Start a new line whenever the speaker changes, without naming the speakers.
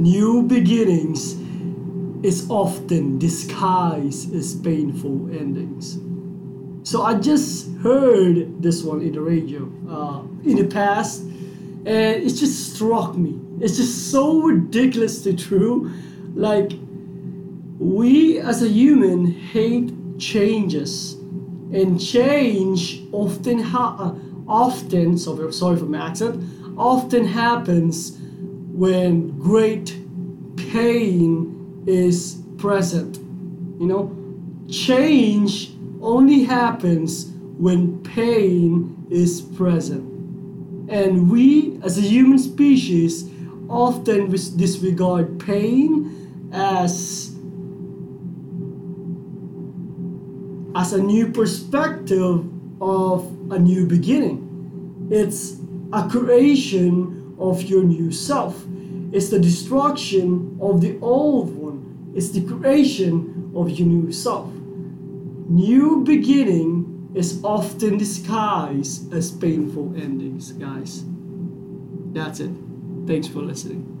new beginnings is often disguised as painful endings. So I just heard this one in the radio uh, in the past, and it just struck me. It's just so ridiculously true. Like, we as a human hate changes, and change often ha- uh, often sorry, sorry for my accent often happens when great pain is present. You know, change only happens when pain is present. And we, as a human species, often disregard pain as as a new perspective of a new beginning. It's a creation of your new self. It's the destruction of the old one. It's the creation of your new self. New beginning is often disguised as painful endings, guys. That's it. Thanks for listening.